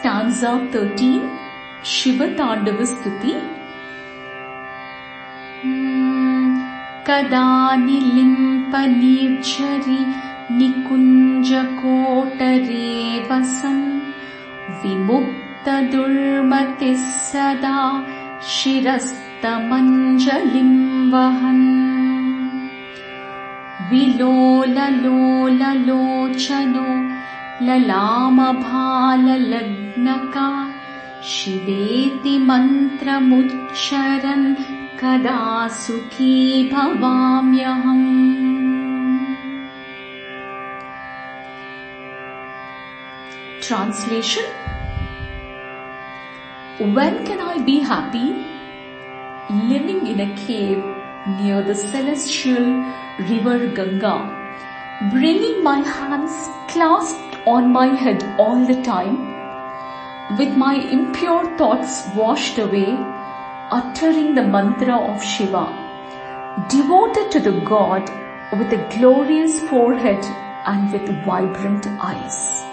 Stanza 13 Shiva Tandava Stuti. कदा निलिम्पनिर्झरि निकुञ्जकोटरे वसन् विमुक्तदुर्मतिः सदा शिरस्तमञ्जलिम् वहन् विलोललोललोचनो ललामभाललग्नका शिवेति मन्त्रमुच्चरन् कदा सुखी भवाम्यहम् When can I be happy? Living in a cave near the celestial river Ganga, bringing my hands clasped on my head all the time, with my impure thoughts washed away, uttering the mantra of Shiva, devoted to the God with a glorious forehead and with vibrant eyes.